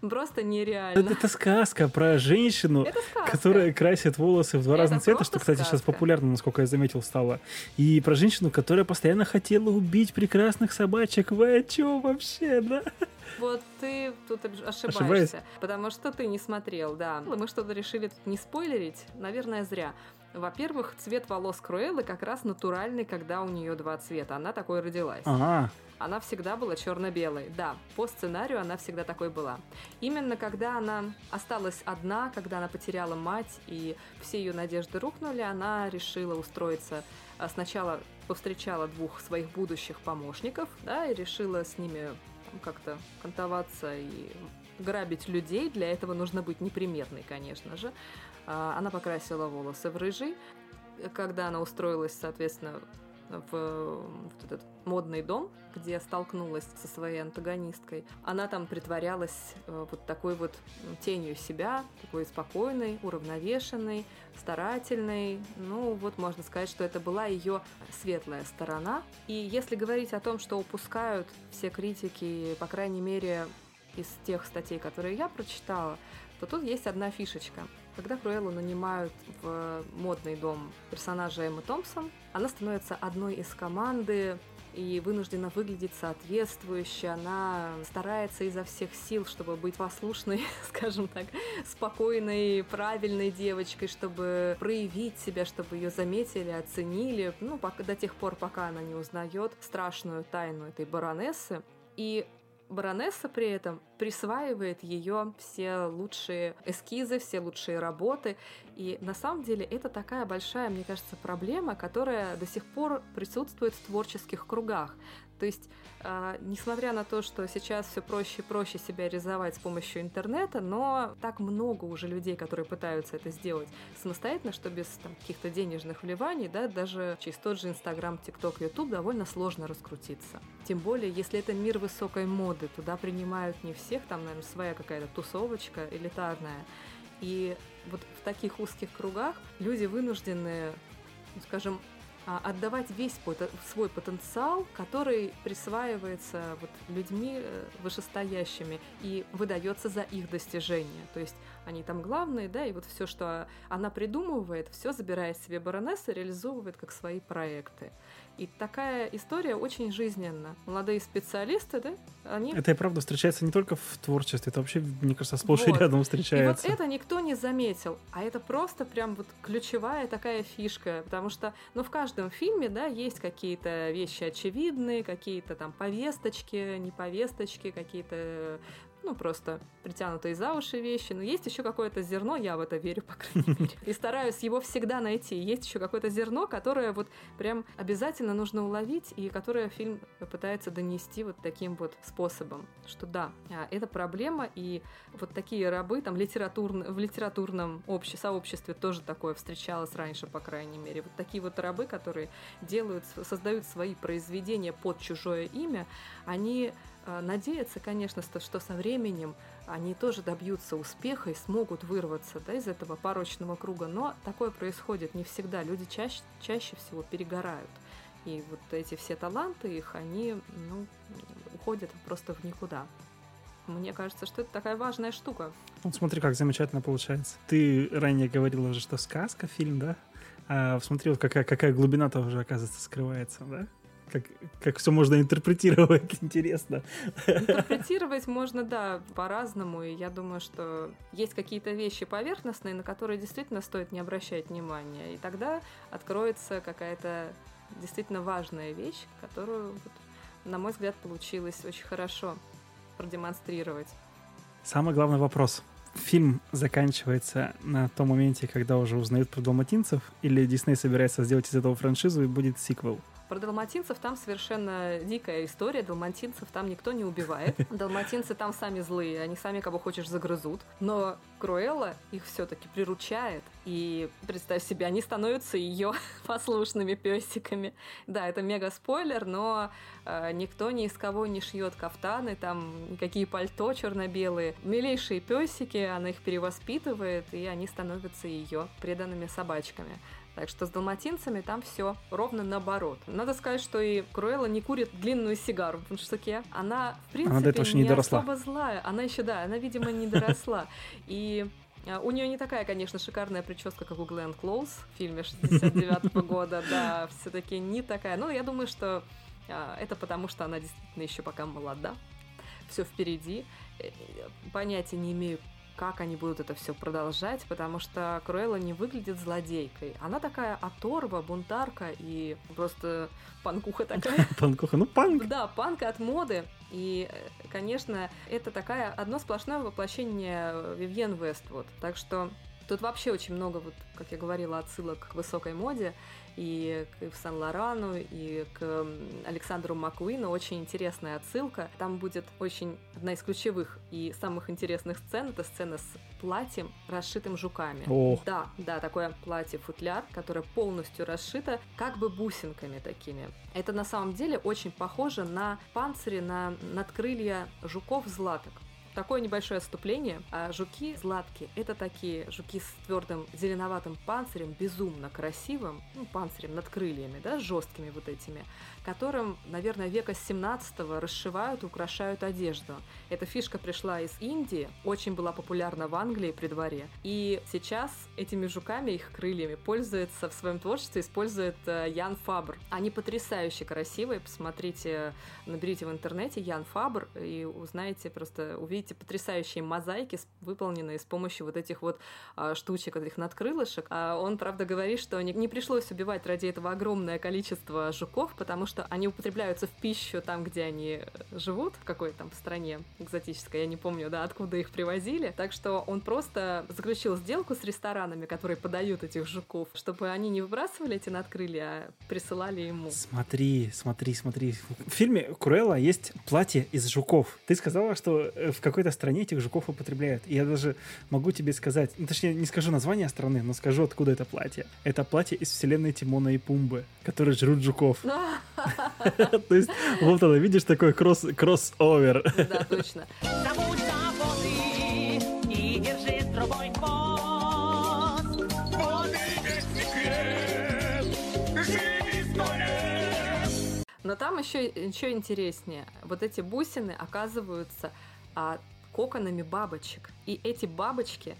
Speaker 2: Просто нереально.
Speaker 1: Это, это сказка про женщину, сказка. которая красит волосы в два это разных цвета, что, кстати, сказка. сейчас популярно, насколько я заметил, стало. И про женщину, которая постоянно хотела убить прекрасных собачек. Вы о чем вообще, да?
Speaker 2: Вот ты тут ошибаешься. Ошибаюсь? Потому что ты не смотрел, да. Мы что-то решили не спойлерить. Наверное, зря. Во-первых, цвет волос Круэллы как раз натуральный, когда у нее два цвета. Она такой родилась.
Speaker 1: Ага.
Speaker 2: Она всегда была черно-белой. Да, по сценарию она всегда такой была. Именно когда она осталась одна, когда она потеряла мать и все ее надежды рухнули, она решила устроиться. А, сначала повстречала двух своих будущих помощников, да, и решила с ними как-то кантоваться и грабить людей. Для этого нужно быть непримерной, конечно же. А, она покрасила волосы в рыжий. Когда она устроилась, соответственно, в вот этот модный дом, где столкнулась со своей антагонисткой. Она там притворялась э, вот такой вот тенью себя, такой спокойной, уравновешенной, старательной. Ну, вот можно сказать, что это была ее светлая сторона. И если говорить о том, что упускают все критики, по крайней мере, из тех статей, которые я прочитала, то тут есть одна фишечка. Когда Круэллу нанимают в модный дом персонажа Эммы Томпсон, она становится одной из команды и вынуждена выглядеть соответствующе. Она старается изо всех сил, чтобы быть послушной, <laughs> скажем так, спокойной, правильной девочкой, чтобы проявить себя, чтобы ее заметили, оценили. Ну, до тех пор, пока она не узнает страшную тайну этой баронессы. И баронесса при этом присваивает ее все лучшие эскизы, все лучшие работы. И на самом деле это такая большая, мне кажется, проблема, которая до сих пор присутствует в творческих кругах. То есть, э, несмотря на то, что сейчас все проще и проще себя реализовать с помощью интернета, но так много уже людей, которые пытаются это сделать самостоятельно, что без там, каких-то денежных вливаний, да, даже через тот же Инстаграм, ТикТок, Ютуб довольно сложно раскрутиться. Тем более, если это мир высокой моды, туда принимают не всех, там, наверное, своя какая-то тусовочка элитарная. И вот в таких узких кругах люди вынуждены, ну, скажем, отдавать весь свой потенциал, который присваивается вот людьми э, вышестоящими и выдается за их достижения. То есть они там главные, да, и вот все, что она придумывает, все забирает себе баронесса, реализовывает как свои проекты. И такая история очень жизненна. Молодые специалисты, да, они...
Speaker 1: Это и правда встречается не только в творчестве, это вообще, мне кажется, сплошь вот. и рядом встречается.
Speaker 2: И вот это никто не заметил. А это просто прям вот ключевая такая фишка. Потому что, ну, в каждом фильме, да, есть какие-то вещи очевидные, какие-то там повесточки, не повесточки, какие-то ну, просто притянутые за уши вещи, но есть еще какое-то зерно, я в это верю, по крайней <laughs> мере, и стараюсь его всегда найти. Есть еще какое-то зерно, которое вот прям обязательно нужно уловить, и которое фильм пытается донести вот таким вот способом, что да, а, это проблема, и вот такие рабы там литературно, в литературном обще, сообществе тоже такое встречалось раньше, по крайней мере. Вот такие вот рабы, которые делают, создают свои произведения под чужое имя, они надеяться, конечно, что со временем они тоже добьются успеха и смогут вырваться да, из этого порочного круга, но такое происходит не всегда. Люди чаще, чаще всего перегорают. И вот эти все таланты их, они ну, уходят просто в никуда. Мне кажется, что это такая важная штука.
Speaker 1: Вот смотри, как замечательно получается. Ты ранее говорила уже, что сказка, фильм, да? А смотри, вот какая, какая глубина-то уже, оказывается, скрывается, да? Как, как все можно интерпретировать, <laughs> интересно.
Speaker 2: Интерпретировать можно, да, по-разному, и я думаю, что есть какие-то вещи поверхностные, на которые действительно стоит не обращать внимания, и тогда откроется какая-то действительно важная вещь, которую, вот, на мой взгляд, получилось очень хорошо продемонстрировать.
Speaker 1: Самый главный вопрос фильм заканчивается на том моменте, когда уже узнают про далматинцев, или Дисней собирается сделать из этого франшизу и будет сиквел?
Speaker 2: Про далматинцев там совершенно дикая история. Далматинцев там никто не убивает. <laughs> Далматинцы там сами злые, они сами кого хочешь загрызут. Но Круэлла их все-таки приручает. И представь себе, они становятся ее <laughs> послушными песиками. Да, это мега спойлер, но э, никто ни из кого не шьет кафтаны, там никакие пальто черно-белые. Милейшие песики, она их перевоспитывает, и они становятся ее преданными собачками. Так что с далматинцами там все ровно наоборот. Надо сказать, что и Круэлла не курит длинную сигару в Пуншаке. Она, в принципе, она не, не доросла. особо злая. Она еще, да, она, видимо, не доросла. И а, у нее не такая, конечно, шикарная прическа, как у Глен Клоуз в фильме 69 -го <laughs> года, да, все-таки не такая. Но я думаю, что а, это потому, что она действительно еще пока молода, все впереди. Э, понятия не имею, как они будут это все продолжать, потому что Круэлла не выглядит злодейкой. Она такая оторва, бунтарка и просто панкуха такая. <laughs>
Speaker 1: Панкуха, ну панк.
Speaker 2: Да, панк от моды. И, конечно, это такая одно сплошное воплощение Вивьен Вествуд. Так что Тут вообще очень много, вот, как я говорила, отсылок к высокой моде и к Сан-Лорану, и к Александру Маккуину. Очень интересная отсылка. Там будет очень одна из ключевых и самых интересных сцен. Это сцена с платьем, расшитым жуками.
Speaker 1: Ох.
Speaker 2: Да, да, такое платье-футляр, которое полностью расшито как бы бусинками такими. Это на самом деле очень похоже на панцири, на надкрылья жуков-златок такое небольшое отступление. А жуки златки — это такие жуки с твердым зеленоватым панцирем, безумно красивым, ну, панцирем над крыльями, да, жесткими вот этими, которым, наверное, века с 17 расшивают и украшают одежду. Эта фишка пришла из Индии, очень была популярна в Англии при дворе. И сейчас этими жуками, их крыльями, пользуется в своем творчестве, использует э, Ян Фабр. Они потрясающе красивые. Посмотрите, наберите в интернете Ян Фабр и узнаете, просто увидите эти потрясающие мозаики, выполненные с помощью вот этих вот а, штучек, этих надкрылышек. А он, правда, говорит, что не, пришлось убивать ради этого огромное количество жуков, потому что они употребляются в пищу там, где они живут, в какой там стране экзотической, я не помню, да, откуда их привозили. Так что он просто заключил сделку с ресторанами, которые подают этих жуков, чтобы они не выбрасывали эти надкрылья, а присылали ему.
Speaker 1: Смотри, смотри, смотри. В фильме Круэлла есть платье из жуков. Ты сказала, что э, в какой какой-то стране этих жуков употребляют. И я даже могу тебе сказать, ну, точнее, не скажу название страны, но скажу, откуда это платье. Это платье из вселенной Тимона и Пумбы, которые жрут жуков. <laughs> То есть, вот оно, видишь, такой кросс-овер. <laughs>
Speaker 2: Да, точно. Но там еще, еще интереснее. Вот эти бусины оказываются а, коконами бабочек. И эти бабочки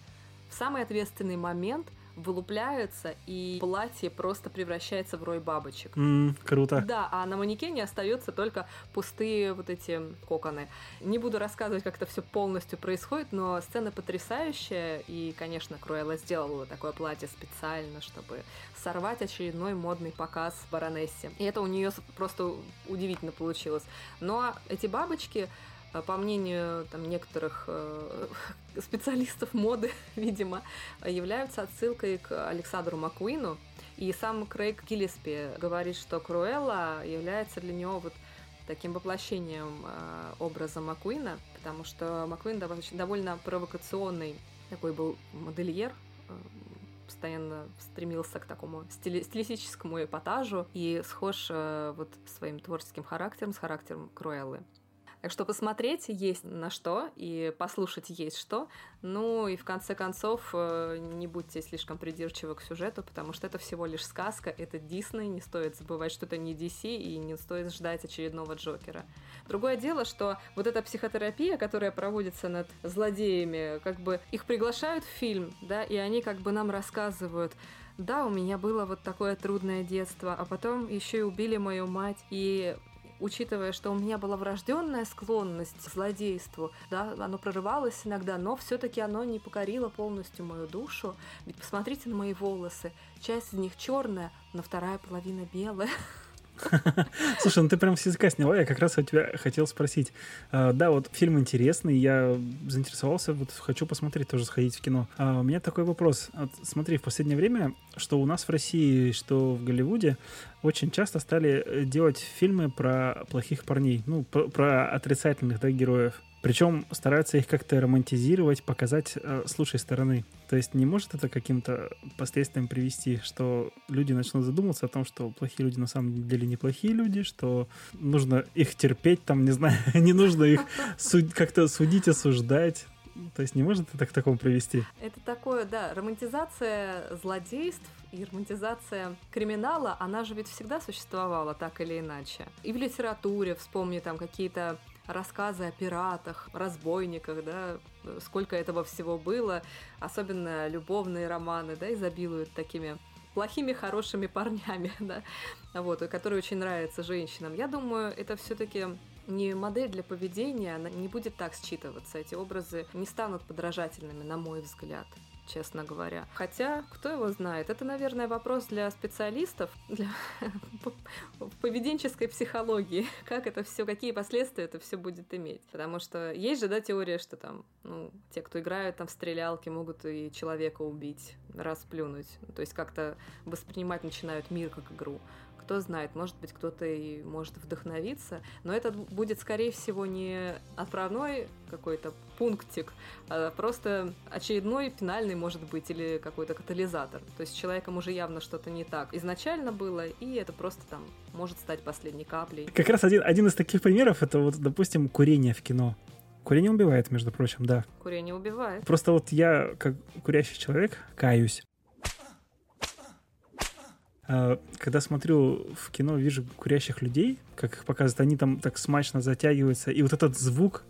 Speaker 2: в самый ответственный момент вылупляются, и платье просто превращается в рой бабочек.
Speaker 1: Mm, круто.
Speaker 2: Да, а на манекене остаются только пустые вот эти коконы. Не буду рассказывать, как это все полностью происходит, но сцена потрясающая, и, конечно, Круэлла сделала такое платье специально, чтобы сорвать очередной модный показ баронессе. И это у нее просто удивительно получилось. Но эти бабочки а, по мнению там, некоторых э, <laughs> специалистов моды, <laughs> видимо, являются отсылкой к Александру Маккуину. И сам Крейг Гиллиспи говорит, что Круэлла является для него вот таким воплощением э, образа Маккуина, потому что Маккуин довольно провокационный такой был модельер, э, постоянно стремился к такому стили стилистическому эпатажу и схож э, вот своим творческим характером с характером Круэллы. Так что посмотреть есть на что, и послушать есть что. Ну и в конце концов, э, не будьте слишком придирчивы к сюжету, потому что это всего лишь сказка, это Дисней, не стоит забывать, что это не DC, и не стоит ждать очередного Джокера. Другое дело, что вот эта психотерапия, которая проводится над злодеями, как бы их приглашают в фильм, да, и они как бы нам рассказывают, да, у меня было вот такое трудное детство, а потом еще и убили мою мать, и учитывая, что у меня была врожденная склонность к злодейству, да, оно прорывалось иногда, но все-таки оно не покорило полностью мою душу. Ведь посмотрите на мои волосы, часть из них черная, но вторая половина белая. <laughs>
Speaker 1: Слушай, ну ты прям с языка сняла, я как раз у тебя хотел спросить. А, да, вот фильм интересный, я заинтересовался, вот хочу посмотреть, тоже сходить в кино. А, у меня такой вопрос. Смотри, в последнее время, что у нас в России, что в Голливуде, очень часто стали э, делать фильмы про плохих парней, ну, про, про отрицательных, да, героев. Причем стараются их как-то романтизировать, показать э, с лучшей стороны. То есть не может это каким-то последствиям привести, что люди начнут задумываться о том, что плохие люди на самом деле неплохие люди, что нужно их терпеть, там, не знаю, <laughs> не нужно их <laughs> как-то судить, осуждать. То есть не может это к такому привести?
Speaker 2: Это такое, да, романтизация злодейств и романтизация криминала, она же ведь всегда существовала так или иначе. И в литературе, вспомни там какие-то рассказы о пиратах, разбойниках, да, сколько этого всего было, особенно любовные романы, да, изобилуют такими плохими, хорошими парнями, <laughs> да, вот, которые очень нравятся женщинам. Я думаю, это все-таки не модель для поведения, она не будет так считываться. Эти образы не станут подражательными, на мой взгляд честно говоря. Хотя, кто его знает, это, наверное, вопрос для специалистов, для <laughs> поведенческой психологии, как это все, какие последствия это все будет иметь. Потому что есть же, да, теория, что там, ну, те, кто играют там в стрелялки, могут и человека убить, расплюнуть. То есть как-то воспринимать начинают мир как игру кто знает, может быть, кто-то и может вдохновиться, но это будет, скорее всего, не отправной какой-то пунктик, а просто очередной финальный, может быть, или какой-то катализатор. То есть с человеком уже явно что-то не так изначально было, и это просто там может стать последней каплей.
Speaker 1: Как раз один, один из таких примеров, это вот, допустим, курение в кино. Курение убивает, между прочим, да.
Speaker 2: Курение убивает.
Speaker 1: Просто вот я, как курящий человек, каюсь. А, когда смотрю в кино, вижу курящих людей, как их показывают, они там так смачно затягиваются, и вот этот звук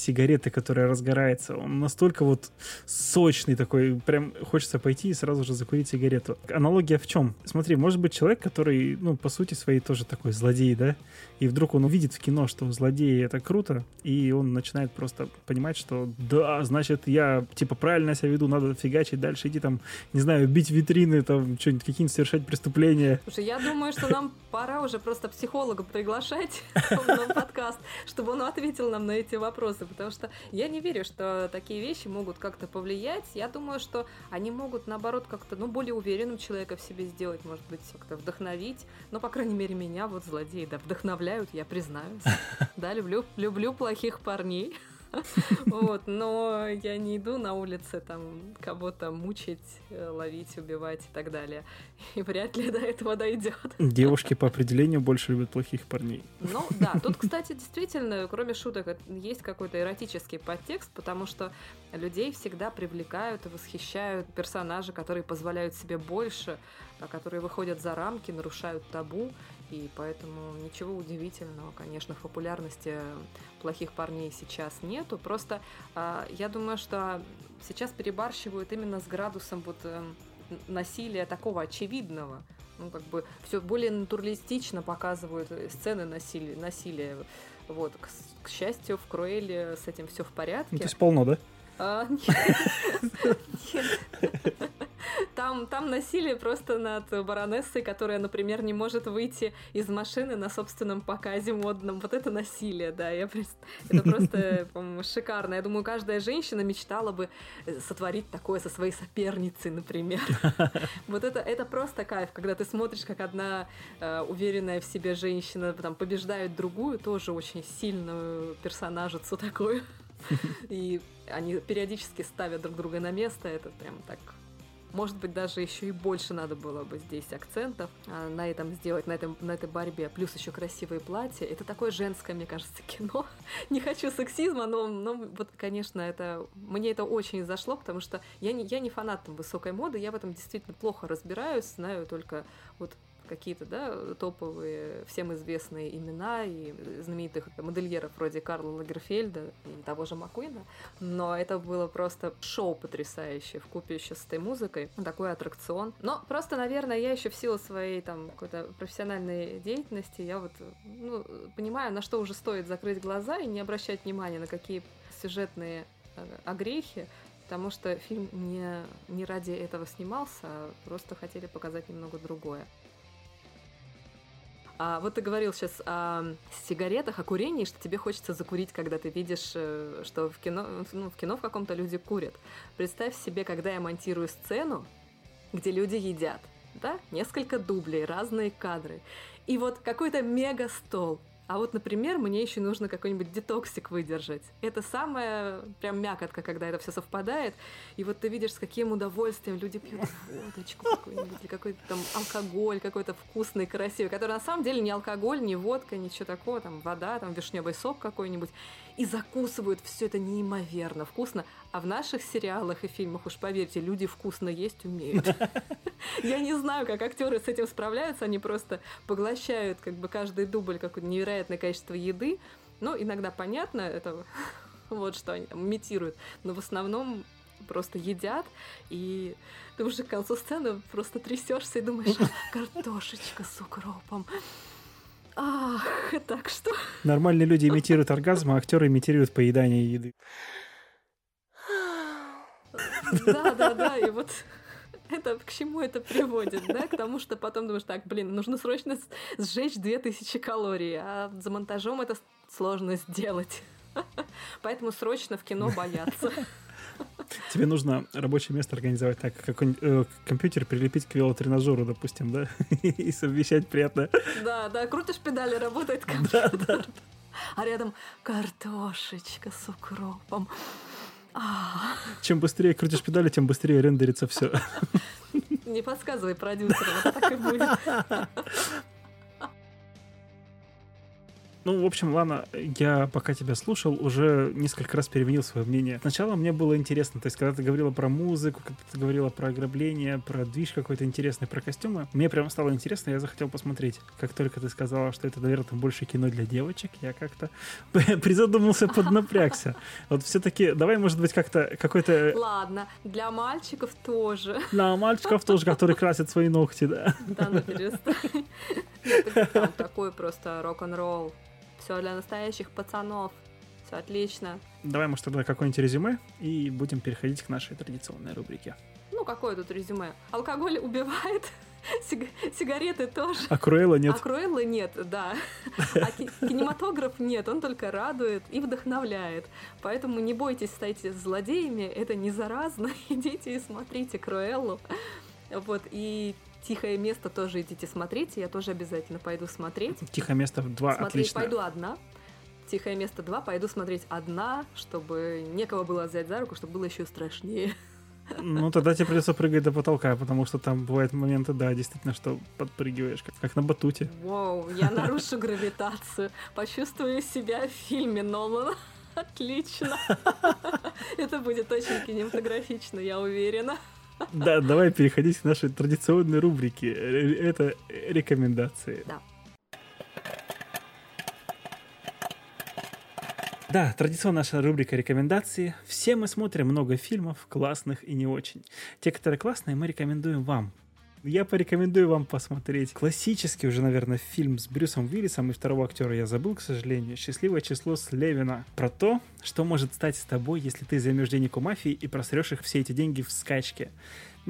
Speaker 1: сигареты, которая разгорается, он настолько вот сочный такой, прям хочется пойти и сразу же закурить сигарету. Аналогия в чем? Смотри, может быть человек, который, ну, по сути своей тоже такой злодей, да, и вдруг он увидит в кино, что злодеи это круто, и он начинает просто понимать, что да, значит, я типа правильно себя веду, надо фигачить дальше, идти там, не знаю, бить витрины, там, что-нибудь, какие-нибудь совершать преступления.
Speaker 2: Слушай, я думаю, что нам пора уже просто психолога приглашать <laughs> в подкаст, чтобы он ответил нам на эти вопросы, потому что я не верю, что такие вещи могут как-то повлиять. Я думаю, что они могут, наоборот, как-то, ну, более уверенным человека в себе сделать, может быть, как-то вдохновить. Ну, по крайней мере, меня вот злодеи, да, вдохновляют, я признаюсь. <laughs> Да, люблю, люблю плохих парней. Вот, но я не иду на улице там кого-то мучить, э, ловить, убивать и так далее. И вряд ли до этого дойдет.
Speaker 1: Девушки по определению больше любят плохих парней.
Speaker 2: Ну да, тут, кстати, действительно, кроме шуток, есть какой-то эротический подтекст, потому что людей всегда привлекают и восхищают персонажи, которые позволяют себе больше, а которые выходят за рамки, нарушают табу и поэтому ничего удивительного, конечно, в популярности плохих парней сейчас нету. Просто э, я думаю, что сейчас перебарщивают именно с градусом вот э, насилия такого очевидного. Ну, как бы все более натуралистично показывают сцены насилия. насилия. Вот, к, к счастью, в Круэле с этим все в порядке. Ну,
Speaker 1: то есть полно, да?
Speaker 2: А, <laughs> нет. <laughs> Там, там насилие просто над баронессой, которая, например, не может выйти из машины на собственном показе модном. Вот это насилие, да. Я просто... Это просто, <laughs> шикарно. Я думаю, каждая женщина мечтала бы э, сотворить такое со своей соперницей, например. <laughs> Вот это, это просто кайф, когда ты смотришь, как одна э, уверенная в себе женщина там побеждает другую, тоже очень сильную персонажицу такую. <laughs> И они периодически ставят друг друга на место. Это прям так может быть, даже еще и больше надо было бы здесь акцентов а, на этом сделать, на, этом, на этой борьбе. Плюс еще красивые платья. Это такое женское, мне кажется, <laughs> кино. Не хочу сексизма, но, но вот, конечно, это мне это очень зашло, потому что я не, я не фанат там, высокой моды, я в этом действительно плохо разбираюсь, знаю только вот какие-то, да, топовые, всем известные имена и знаменитых модельеров вроде Карла Лагерфельда и того же Маккуина, но это было просто шоу потрясающее в купе еще с этой музыкой, такой аттракцион. Но просто, наверное, я еще в силу своей там какой-то профессиональной деятельности, я вот ну, понимаю, на что уже стоит закрыть глаза и не обращать внимания на какие сюжетные э, огрехи, потому что фильм не, не ради этого снимался, а просто хотели показать немного другое. А вот ты говорил сейчас о сигаретах, о курении, что тебе хочется закурить, когда ты видишь, э, что в кино, ну, в кино в каком-то люди курят. Представь себе, когда я монтирую сцену, где люди едят, да, несколько дублей, разные кадры. И вот какой-то мега стол, а вот, например, мне еще нужно какой-нибудь детоксик выдержать. Это самая прям мякотка, когда это все совпадает. И вот ты видишь, с каким удовольствием люди пьют водочку какую-нибудь, или какой-то там алкоголь, какой-то вкусный, красивый, который на самом деле не алкоголь, не водка, ничего такого, там вода, там вишневый сок какой-нибудь. И закусывают все это неимоверно вкусно. А в наших сериалах и фильмах, уж поверьте, люди вкусно есть умеют. <laughs> Я не знаю, как актеры с этим справляются, они просто поглощают как бы каждый дубль какое-то невероятное количество еды. Ну, иногда понятно, это <laughs> вот что они там имитируют, но в основном просто едят, и ты уже к концу сцены просто трясешься и думаешь, <laughs> картошечка с укропом. Ах, так что...
Speaker 1: Нормальные люди имитируют оргазм, а актеры имитируют поедание еды.
Speaker 2: Да, да, да, и вот это к чему это приводит, да? К тому, что потом думаешь, так, блин, нужно срочно сжечь 2000 калорий, а за монтажом это сложно сделать. Поэтому срочно в кино бояться.
Speaker 1: Тебе нужно рабочее место организовать так, как э, компьютер прилепить к велотренажеру, допустим, да, <laughs> и совмещать приятно.
Speaker 2: Да, да, крутишь педали, работает компьютер. Да, да. А рядом картошечка с укропом.
Speaker 1: А. Чем быстрее крутишь педали, тем быстрее рендерится все. <laughs>
Speaker 2: Не подсказывай продюсерам, это так и будет. <laughs>
Speaker 1: Ну, в общем, ладно, я пока тебя слушал, уже несколько раз переменил свое мнение. Сначала мне было интересно, то есть, когда ты говорила про музыку, когда ты говорила про ограбление, про движ какой-то интересный, про костюмы, мне прям стало интересно, я захотел посмотреть. Как только ты сказала, что это, наверное, больше кино для девочек, я как-то <laughs> призадумался, поднапрягся. Вот все-таки, давай, может быть, как-то какой-то...
Speaker 2: Ладно, для мальчиков тоже.
Speaker 1: Для мальчиков тоже, которые красят свои ногти, да.
Speaker 2: Да, ну <laughs> перестань. Такой просто рок-н-ролл. Все для настоящих пацанов. Все отлично.
Speaker 1: Давай, может, тогда какое-нибудь резюме, и будем переходить к нашей традиционной рубрике.
Speaker 2: Ну, какое тут резюме? Алкоголь убивает, <laughs> сигареты тоже.
Speaker 1: А Круэлла нет.
Speaker 2: А Круэлла нет, да. А кинематограф нет, он только радует и вдохновляет. Поэтому не бойтесь стать злодеями, это не заразно. <laughs> Идите и смотрите Круэллу. Вот, и Тихое место тоже идите смотрите, я тоже обязательно пойду смотреть.
Speaker 1: Тихое место 2,
Speaker 2: смотреть
Speaker 1: отлично.
Speaker 2: пойду одна. Тихое место 2 пойду смотреть одна, чтобы некого было взять за руку, чтобы было еще страшнее.
Speaker 1: Ну, тогда тебе придется прыгать до потолка, потому что там бывают моменты, да, действительно, что подпрыгиваешь, как, как на батуте.
Speaker 2: Вау, я нарушу гравитацию, почувствую себя в фильме Нолана. Отлично. <laughs> Это будет очень кинематографично, я уверена.
Speaker 1: Да, давай переходить к нашей традиционной рубрике. Это рекомендации.
Speaker 2: Да.
Speaker 1: Да, традиционная наша рубрика рекомендации. Все мы смотрим много фильмов, классных и не очень. Те, которые классные, мы рекомендуем вам. Я порекомендую вам посмотреть классический уже, наверное, фильм с Брюсом Уиллисом и второго актера я забыл, к сожалению. «Счастливое число Слевина». Про то, что может стать с тобой, если ты займешь денег у мафии и просрешь их все эти деньги в скачке.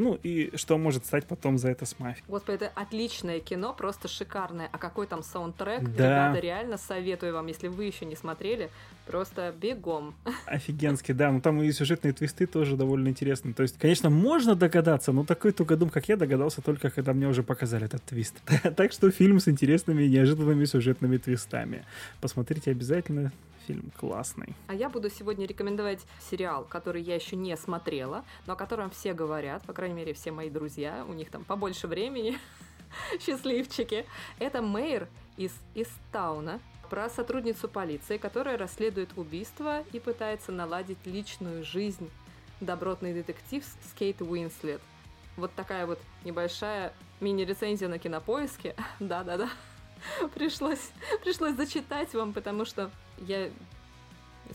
Speaker 1: Ну и что может стать потом за это с мафией.
Speaker 2: Господи, это отличное кино, просто шикарное. А какой там саундтрек?
Speaker 1: Да.
Speaker 2: Ребята, реально советую вам, если вы еще не смотрели, просто бегом. <laughs>
Speaker 1: Офигенский, да. Ну там и сюжетные твисты тоже довольно интересные. То есть, конечно, можно догадаться, но такой тугодум, как я, догадался только, когда мне уже показали этот твист. <laughs> так что фильм с интересными и неожиданными сюжетными твистами. Посмотрите обязательно фильм классный.
Speaker 2: А я буду сегодня рекомендовать сериал, который я еще не смотрела, но о котором все говорят, по крайней мере, все мои друзья, у них там побольше времени, <laughs> счастливчики. Это Мэйр из Истауна, про сотрудницу полиции, которая расследует убийство и пытается наладить личную жизнь. Добротный детектив с Кейт Уинслет. Вот такая вот небольшая мини-рецензия на кинопоиске. <laughs> Да-да-да. пришлось, пришлось зачитать вам, потому что я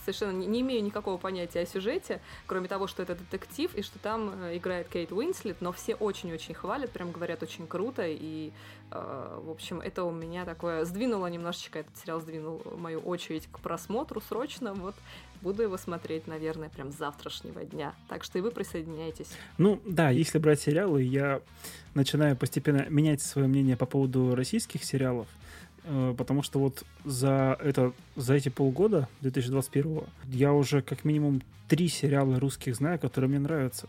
Speaker 2: совершенно не, имею никакого понятия о сюжете, кроме того, что это детектив и что там э, играет Кейт Уинслет, но все очень-очень хвалят, прям говорят очень круто, и, э, в общем, это у меня такое сдвинуло немножечко, этот сериал сдвинул мою очередь к просмотру срочно, вот буду его смотреть, наверное, прям с завтрашнего дня. Так что и вы присоединяйтесь.
Speaker 1: Ну да, если брать сериалы, я начинаю постепенно менять свое мнение по поводу российских сериалов. Э, потому что вот за, это, за эти полгода 2021 я уже как минимум три сериала русских знаю, которые мне нравятся,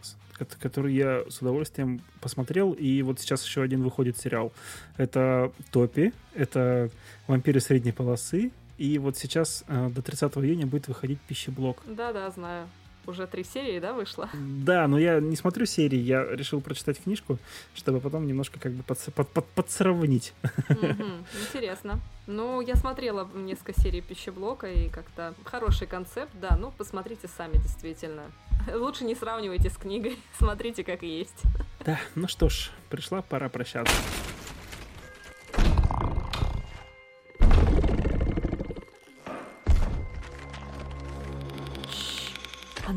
Speaker 1: которые я с удовольствием посмотрел, и вот сейчас еще один выходит сериал. Это «Топи», это «Вампиры средней полосы», и вот сейчас э, до 30 июня будет выходить «Пищеблок».
Speaker 2: Да-да, знаю. Уже три серии, да, вышло?
Speaker 1: Да, но я не смотрю серии, я решил прочитать книжку, чтобы потом немножко как бы под, под, под, подсравнить. <laughs>
Speaker 2: интересно. Ну, я смотрела несколько серий пищеблока, и как-то хороший концепт, да, ну, посмотрите сами, действительно. <laughs> Лучше не сравнивайте с книгой, <laughs> смотрите как есть.
Speaker 1: Да, ну что ж, пришла пора прощаться.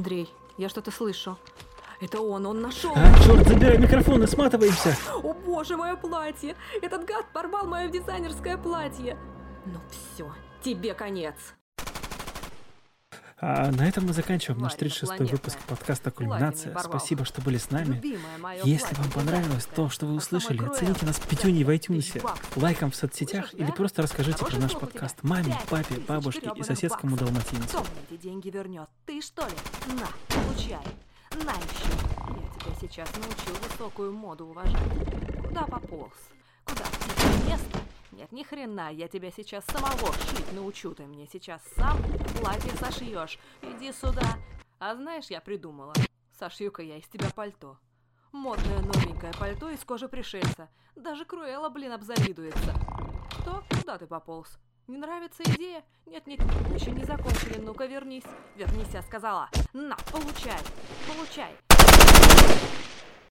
Speaker 2: Андрей, я что-то слышу. Это он, он нашел.
Speaker 1: А, черт, забирай микрофон и сматываемся.
Speaker 2: О боже, мое платье! Этот гад порвал мое дизайнерское платье. Ну все, тебе конец.
Speaker 1: А на этом мы заканчиваем наш 36-й выпуск подкаста «Кульминация». Спасибо, что были с нами. Если вам понравилось то, что вы услышали, оцените нас пятюней в iTunes, лайком в соцсетях или просто расскажите про наш подкаст маме, папе, бабушке и соседскому далматинцу.
Speaker 2: деньги вернет. Ты что ли? На, получай. На еще. Я тебя сейчас научил высокую моду уважать. Куда пополз? Куда? Место? Нет, ни хрена, я тебя сейчас самого шить научу. Ты мне сейчас сам платье сошьешь. Иди сюда. А знаешь, я придумала. Сошью-ка я из тебя пальто. Модное новенькое пальто из кожи пришельца. Даже Круэлла, блин, обзавидуется. Что? Куда ты пополз? Не нравится идея? Нет, нет, мы еще не закончили. Ну-ка, вернись. Вернись, я сказала. На, получай. Получай.